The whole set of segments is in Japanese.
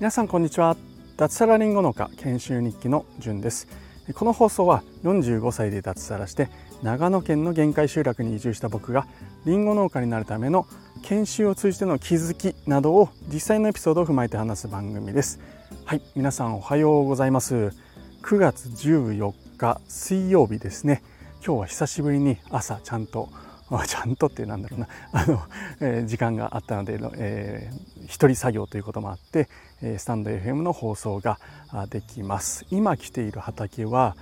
皆さんこんにちは。脱サラリンゴ農家研修日記のじゅんです。この放送は45歳で脱サラして長野県の限界集落に移住した僕がりんご農家になるための研修を通じての気づきなどを実際のエピソードを踏まえて話す番組です。はい皆さんおはようございます。9月14日水曜日ですね。今日は久しぶりに朝ちゃんとちゃんとってなんだろうな。あの、えー、時間があったので、えー、一人作業ということもあって、えー、スタンド FM の放送ができます。今来ている畑は、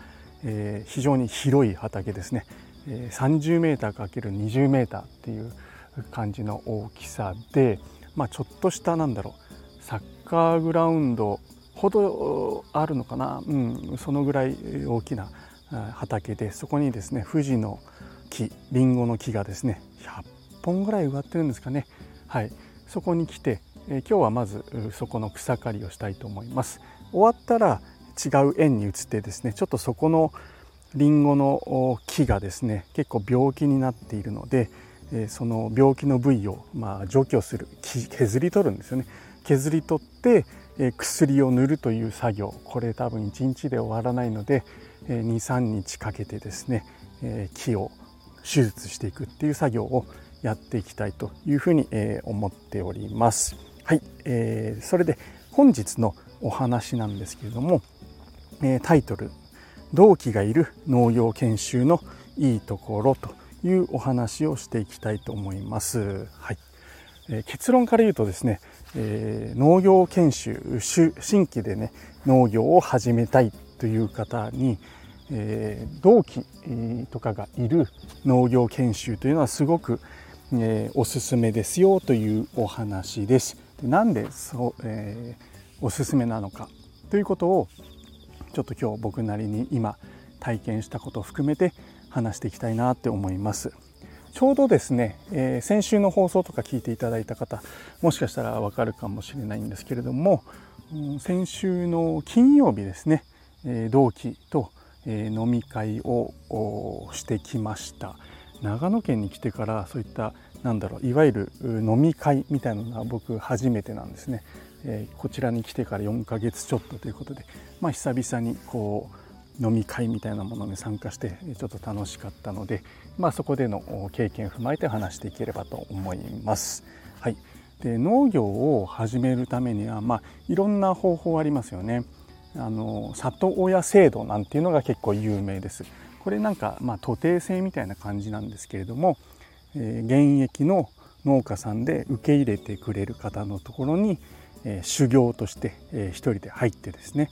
えー、非常に広い畑ですね、えー、30m かける 20m っていう感じの大きさで、まあ、ちょっとしたなんだろう。サッカーグラウンドほどあるのかな、うん、そのぐらい大きな畑でそこにですね富士の木りんごの木がですね100本ぐらい植わってるんですかね。はい。そこに来て、え、今日はまずそこの草刈りをしたいと思います。終わったら違う園に移ってですねちょっとそこのりんごの木がですね結構病気になっているので、その病気の部位をま除去する削り取るんですよね。削り取って、薬を塗るという作業。これ多分1日で終わらないので、23日かけてですね、木を手術していくっていう作業をやっていきたいというふうに、え思っております。はい、えー、それで本日のお話なんですけれども、えタイトル「同期がいる農業研修のいいところ」というお話をしていきたいと思います。はいえ結論から言うとですね、えー、農業研修新規でね農業を始めたいという方に、えー、同期とかがいる農業研修というのはすごく、えー、おすすめですよというお話です。でなんでそう、えー、おすすめなのかということをちょっと今日僕なりに今体験したことを含めて話していきたいなって思います。ちょうどですね、えー、先週の放送とか聞いていただいた方もしかしたらわかるかもしれないんですけれども、うん、先週の金曜日ですね、えー、同期とえ飲み会をしてきました長野県に来てからそういったなんだろういわゆる飲み会みたいなのが僕初めてなんですね、え、こちらに来てから4ヶ月ちょっとということで、まあ、久々にこう飲み会みたいなものに参加してちょっと楽しかったので、まあ、そこでの経験を踏まえて話していければと思います。はい、で農業を始めるためには、まあ、いろんな方法ありますよね。あの里親制度なんていうのが結構有名です。これなんかまあ徒弟制みたいな感じなんですけれども、えー、現役の農家さんで受け入れてくれる方のところに、えー、修行として、えー、一人で入ってですね。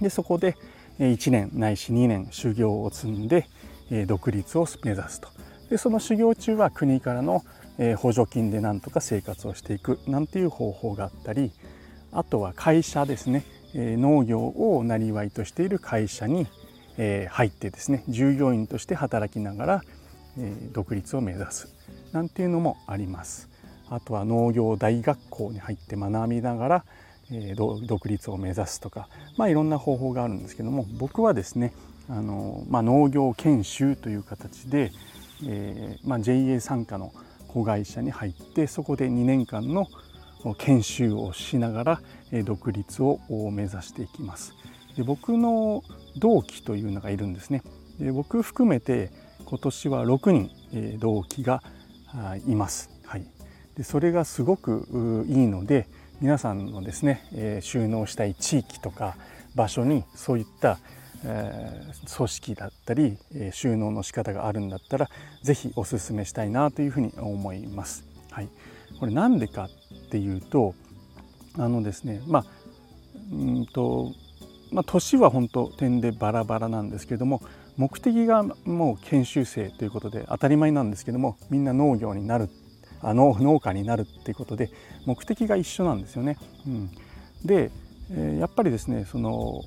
でそこで1年ないし2年修行を積んで、えー、独立を目指すと。でその修行中は国からの、補助金でなんとか生活をしていくなんていう方法があったりあとは会社ですね。農業をなりとしている会社に入ってですね従業員として働きながら独立を目指すなんていうのもあります。あとは農業大学校に入って学びながら独立を目指すとか、まあ、いろんな方法があるんですけども僕はですねあの、まあ、農業研修という形で、えーまあ、JA 傘下の子会社に入ってそこで2年間の研修をしながら独立を目指していきます。で僕の同期というのがいるんですね。で僕含めて今年は6人同期がいます。はい、でそれがすごくいいので皆さんのですね収納したい地域とか場所にそういった組織だったり収納の仕方があるんだったら是非お勧めしたいなというふうに思います。はい、これなんでかっていうとあのですねまあうんとまあ、年は本当点でバラバラなんですけども目的がもう研修生ということで当たり前なんですけどもみんな農業になるあの農家になるっていうことで目的が一緒なんですよね。うん、で、え、やっぱりですねその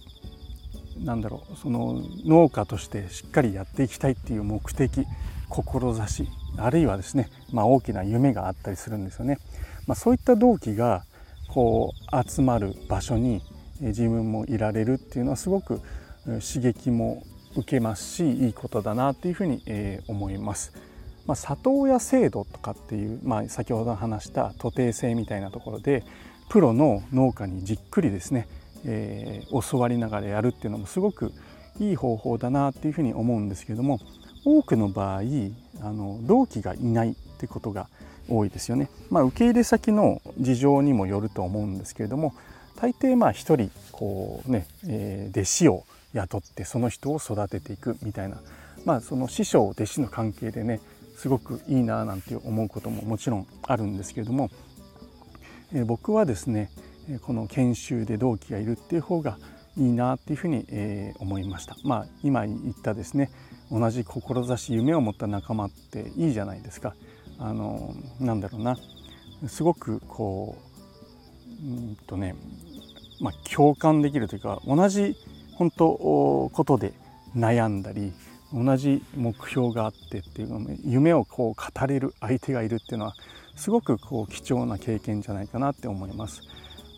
なんだろうその農家としてしっかりやっていきたいっていう目的志あるいはですね、まあ、大きな夢があったりするんですよね。まあ、そういった動機がこう集まる場所に自分もいられるっていうのはすごく刺激も受けますしいいことだなっていうふうに思います。まあ、里親制度とかっていう、まあ、先ほど話した徒弟制みたいなところでプロの農家にじっくりですね、えー、教わりながらやるっていうのもすごくいい方法だなっていうふうに思うんですけども多くの場合あの同期がいないってことが多いですよね。まあ、受け入れ先の事情にもよると思うんですけれども大抵まあ一人こうね、えー、弟子を雇ってその人を育てていくみたいな、まあ、その師匠弟子の関係でねすごくいいななんて思うことももちろんあるんですけれども、えー、僕はですねこの研修で同期がいるっていう方がいいなっていうふうに、えー、思いました。まあ、今言ったですね同じ志夢を持った仲間っていいじゃないですか。あのなんだろうなすごくこううんとね、まあ、共感できるというか同じ本当ことで悩んだり同じ目標があってっていうのも夢をこう語れる相手がいるっていうのはすごくこう貴重な経験じゃないかなって思います。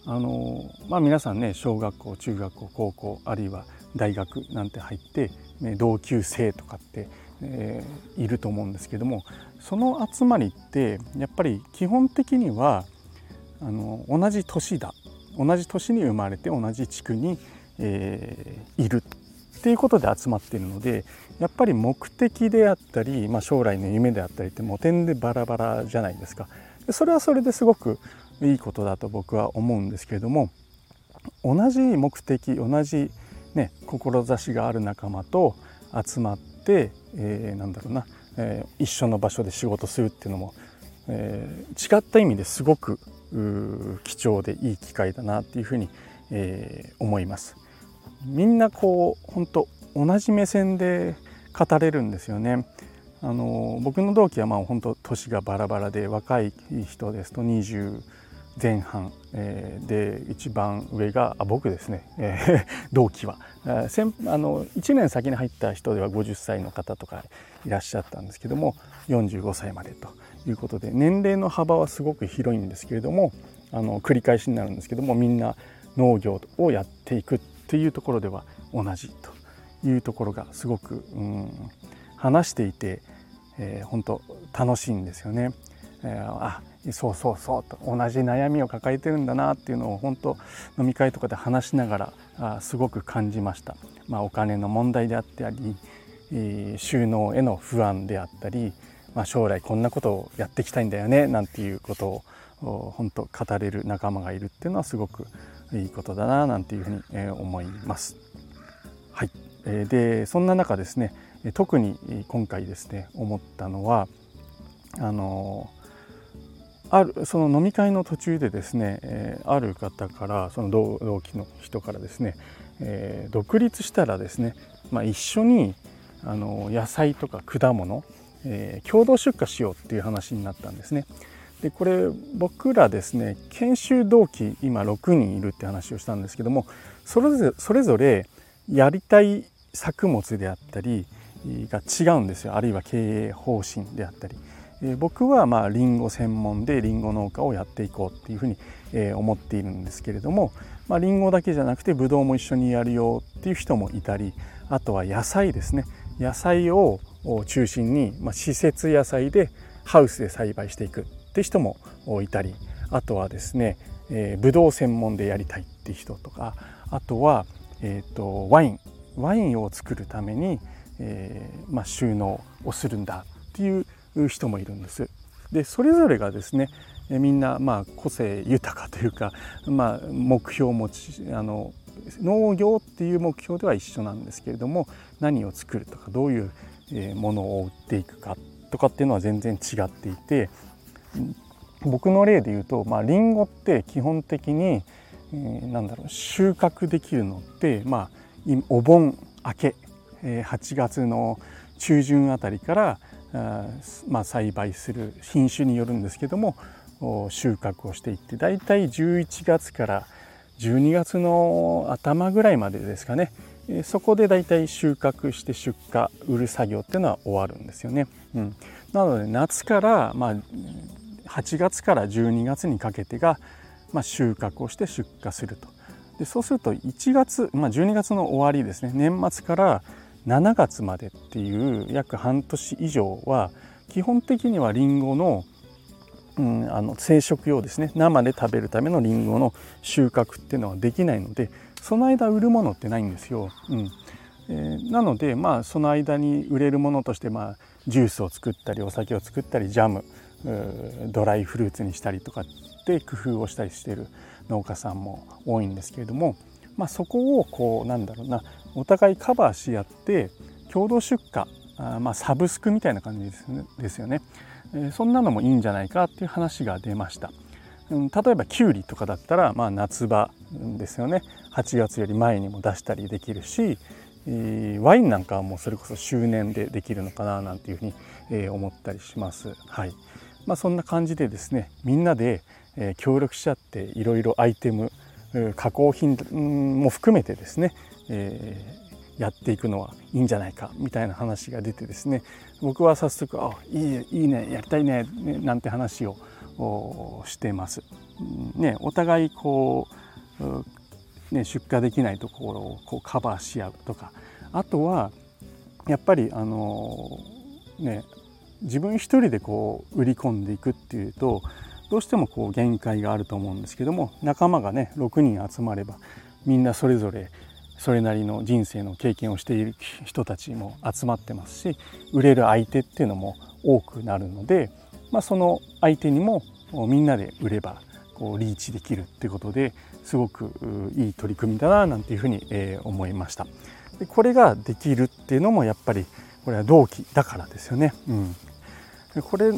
あのまあ、皆さんね小学校中学校高校あるいは大学なんて入って、ね、同級生とかって、えー、いると思うんですけどもその集まりってやっぱり基本的にはあの同じ年だ同じ年に生まれて同じ地区に、えー、いるっていうことで集まっているのでやっぱり目的であったり、まあ、将来の夢であったりってもう点でバラバラじゃないですか。それはそれですごくいいことだと僕は思うんですけれども同じ目的同じ、ね、志がある仲間と集まって、えー、なんだろうな、えー、一緒の場所で仕事するっていうのも、えー、違った意味ですごく貴重でいい機会だなっていうふうに、えー、思います。みんなこう本当同じ目線で語れるんですよね。あの僕の同期はまあ本当年がバラバラで若い人ですと20前半、えー、で一番上があ僕ですね、えー、同期は、えー、あの1年先に入った人では50歳の方とかいらっしゃったんですけども45歳までということで年齢の幅はすごく広いんですけれどもあの繰り返しになるんですけどもみんな農業をやっていくっていうところでは同じというところがすごく、うん、話していて、えー、本当楽しいんですよね。えー、あそうそうそうと同じ悩みを抱えてるんだなっていうのを本当飲み会とかで話しながらあすごく感じました。まあ、お金の問題であったり、えー、収納への不安であったり、まあ、将来こんなことをやっていきたいんだよねなんていうことを本当語れる仲間がいるっていうのはすごくいいことだななんていうふうに、え思います。はい、えでそんな中ですね特に今回ですね思ったのはあのあるその飲み会の途中でですね、え、ある方からその同期の人からですね、え、独立したらですね、まあ、一緒にあの野菜とか果物、え、共同出荷しようっていう話になったんですね。でこれ僕らですね研修同期今6人いるって話をしたんですけどもそれぞれそれぞれやりたい作物であったりが違うんですよあるいは経営方針であったり。え僕はまあリンゴ専門でリンゴ農家をやっていこうっていうふうに、え思っているんですけれども、まあ、リンゴだけじゃなくてブドウも一緒にやるよっていう人もいたりあとは野菜ですね。野菜を中心に、まあ、施設野菜でハウスで栽培していくって人もいたりあとはですね、えー、ブドウ専門でやりたいっていう人とかあとは、えーと、ワイン。ワインを作るために、えーまあ、収納をするんだっていう人もいるんです。でそれぞれがですねみんなまあ個性豊かというか、まあ、目標を持ちあの農業っていう目標では一緒なんですけれども何を作るとかどういうものを売っていくかとかっていうのは全然違っていて僕の例で言うと、まあ、リンゴって基本的に、えー、なんだろう収穫できるのって、まあ、お盆明け、え、8月の中旬あたりからまあ、栽培する品種によるんですけども収穫をしていってだいたい11月から12月の頭ぐらいまでですかねそこでだいたい収穫して出荷売る作業っていうのは終わるんですよね。うん、なので夏から、まあ、8月から12月にかけてが、まあ、収穫をして出荷すると。でそうすると1月、まあ、12月の終わりですね年末から7月までっていう約半年以上は基本的にはりんごの,、うん、あの生殖用ですね生で食べるためのりんごの収穫っていうのはできないのでその間売るものってないんですよ。うんえー、なのでまあその間に売れるものとしてまあジュースを作ったりお酒を作ったりジャムドライフルーツにしたりとかって工夫をしたりしている農家さんも多いんですけれども、まあ、そこをこうなんだろうなお互いカバーし合って共同出荷あまあサブスクみたいな感じです,、ね、ですよね、えー、そんなのもいいんじゃないかっていう話が出ました。うん、例えばきゅうりとかだったら、まあ、夏場ですよね8月より前にも出したりできるし、えー、ワインなんかはもうそれこそ周年でできるのかななんていうふうに、えー、思ったりします。はいまあ、そんな感じでですねみんなで、え協力し合っていろいろアイテム加工品も含めてですね、えー、やっていくのはいいんじゃないかみたいな話が出てですね僕は早速「あいいいいねやりたいね」なんて話をしてます。ね、お互いこう、ね、出荷できないところをこうカバーし合うとかあとはやっぱりあのね自分一人でこう売り込んでいくっていうとどうしてもこう限界があると思うんですけども仲間がね6人集まればみんなそれぞれそれなりの人生の経験をしている人たちも集まってますし売れる相手っていうのも多くなるので、まあ、その相手にもみんなで売ればこうリーチできるっていうことですごくいい取り組みだななんていうふうに思いました。でこれができるっていうのもやっぱりこれは同期だからですよね。うん、これ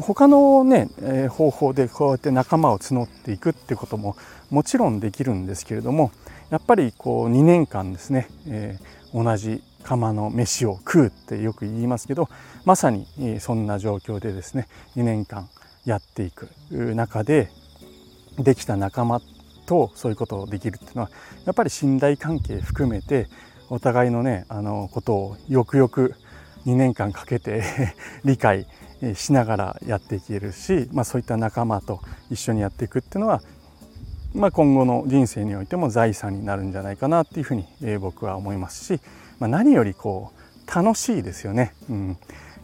他のね方法でこうやって仲間を募っていくってことももちろんできるんですけれどもやっぱりこう2年間ですね、えー、同じ釜の飯を食うってよく言いますけどまさにそんな状況でですね2年間やっていく中でできた仲間とそういうことをできるっていうのはやっぱり信頼関係含めてお互いのねあのことをよくよく2年間かけて 理解しながらやっていけるし、まあ、そういった仲間と一緒にやっていくっていうのは、まあ、今後の人生においても財産になるんじゃないかなっていうふうに、え僕は思いますし、まあ、何よりこう楽しいですよね。うん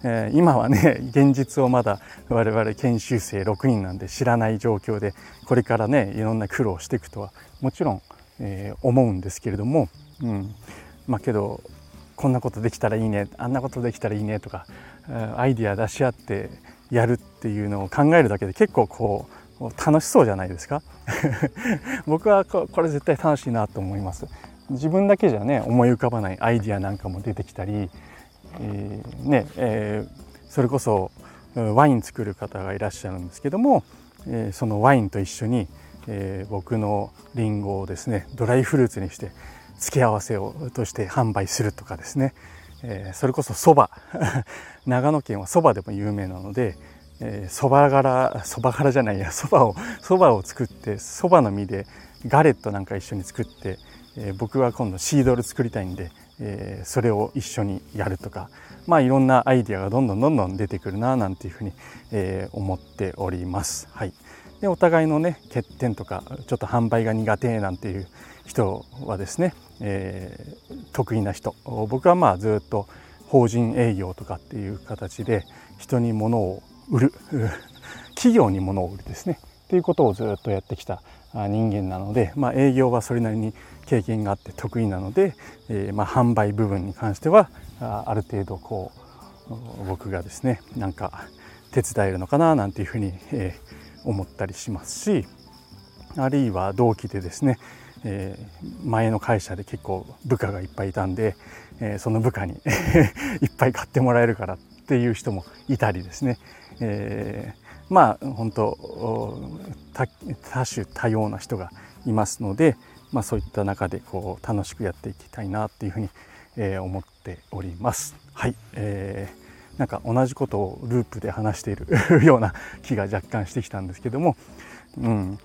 えー、今はね 現実をまだ我々研修生6人なんで知らない状況でこれからねいろんな苦労していくとはもちろん、えー、思うんですけれども、うんまあ、けどこんなことできたらいいねあんなことできたらいいねとかアイディア出し合ってやるっていうのを考えるだけで結構こう楽しそうじゃないですか。僕はこれ絶対楽しいなと思います。自分だけじゃね思い浮かばないアイディアなんかも出てきたり、えー、ねえー、それこそワイン作る方がいらっしゃるんですけども、えー、そのワインと一緒に、え僕のリンゴをですねドライフルーツにして付け合わせをとして販売するとかですね、え、それこそそば。長野県はそばでも有名なのでそば柄そば柄じゃないやそばをそばを作ってそばの実でガレットなんか一緒に作って、えー、僕は今度シードル作りたいんで、えー、それを一緒にやるとかまあいろんなアイディアがどんどんどんどん出てくるななんていうふうに、えー、思っております。はい、でお互いのね欠点とかちょっと販売が苦手なんていう人はですね、えー、得意な人僕はまあずっと法人営業とかっていう形で人に物を売る企業に物を売るですね。っていうことをずっとやってきた人間なので、まあ、営業はそれなりに経験があって得意なので、えー、まあ販売部分に関してはある程度こう僕がですねなんか手伝えるのかななんていうふうに、え、思ったりしますしあるいは同期でですねえ、前の会社で結構部下がいっぱいいたんで、え、その部下に いっぱい買ってもらえるからっていう人もいたりですね、えー、まあ本当多種多様な人がいますので、まあ、そういった中でこう楽しくやっていきたいなっていうふうに、えー、思っております。はい、えー、なんか同じことをループで話しているような気が若干してきたんですけども、うん、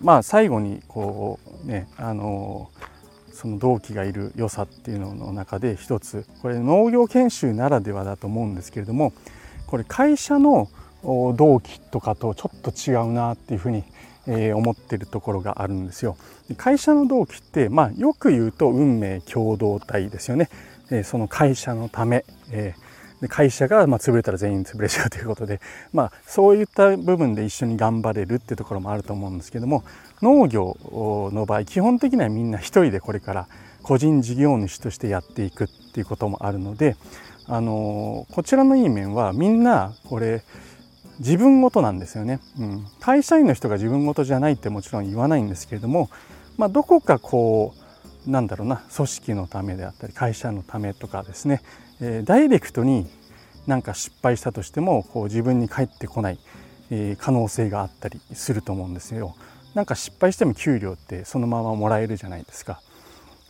まあ最後にこうねあのその同期がいる良さっていうのの中で一つこれ農業研修ならではだと思うんですけれどもこれ会社の同期とかとちょっと違うなっていうふうに思ってるところがあるんですよ。会社の同期って、まあ、よく言うと運命共同体ですよね。その会社のためで会社がま潰れたら全員潰れちゃうということで、まあ、そういった部分で一緒に頑張れるっていうところもあると思うんですけども農業の場合基本的にはみんな一人でこれから個人事業主としてやっていくっていうこともあるので、あのこちらのいい面はみんなこれ自分ごとなんですよね、うん、会社員の人が自分ごとじゃないってもちろん言わないんですけれども、まあ、どこかこうなんだろうな組織のためであったり会社のためとかですね、えー、ダイレクトになんか失敗したとしてもこう自分に返ってこない、えー、可能性があったりすると思うんですよ。なんか失敗しても給料ってそのままもらえるじゃないですか。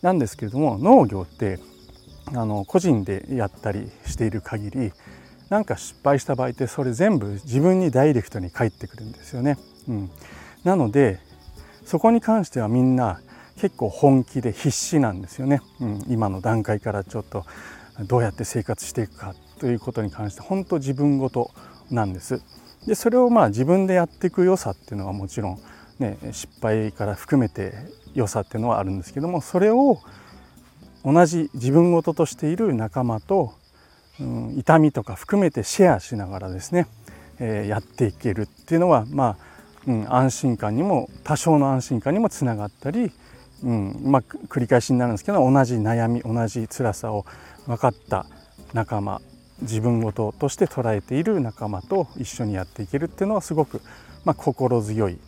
なんですけれども農業ってあの個人でやったりしている限りなんか失敗した場合ってそれ全部自分にダイレクトに返ってくるんですよね。うん、なのでそこに関してはみんな結構本気で必死なんですよね、うん、今の段階からちょっとどうやって生活していくかということに関して本当自分ごとなんです。でそれをまあ自分でやっていく良さっていうのはもちろん、ね、失敗から含めて良さっていうのはあるんですけどもそれを同じ自分ごととしている仲間と、うん、痛みとか含めてシェアしながらですね、えー、やっていけるっていうのはまあ、うん、安心感にも多少の安心感にもつながったり、うんまあ、繰り返しになるんですけど同じ悩み同じ辛さを分かった仲間自分ごととして捉えている仲間と一緒にやっていけるっていうのはすごく、まあ、心強い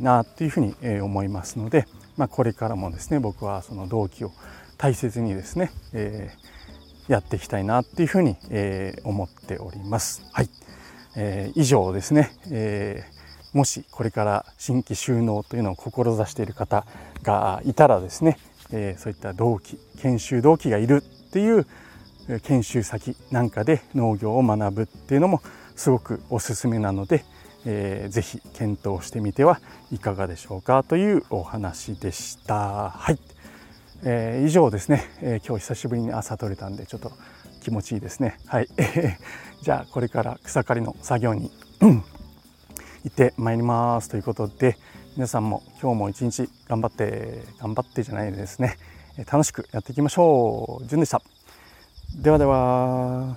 なっていうふうに思いますので、まあ、これからもですね僕はその同期を大切にですね、えー、やっていきたいなっていうふうに、えー、思っております。はい、えー、以上ですね、えもしこれから新規収納というのを志している方がいたらですね、えそういった同期研修同期がいるっていう研修先なんかで農業を学ぶっていうのもすごくおすすめなので、えー、ぜひ検討してみてはいかがでしょうかというお話でした。はいえー、以上ですね、えー、今日久しぶりに朝取れたんでちょっと気持ちいいですね。はい。じゃあこれから草刈りの作業に行ってまいりますということで皆さんも今日も一日頑張って頑張ってじゃないですね。楽しくやっていきましょう。じゅんでした。ではでは。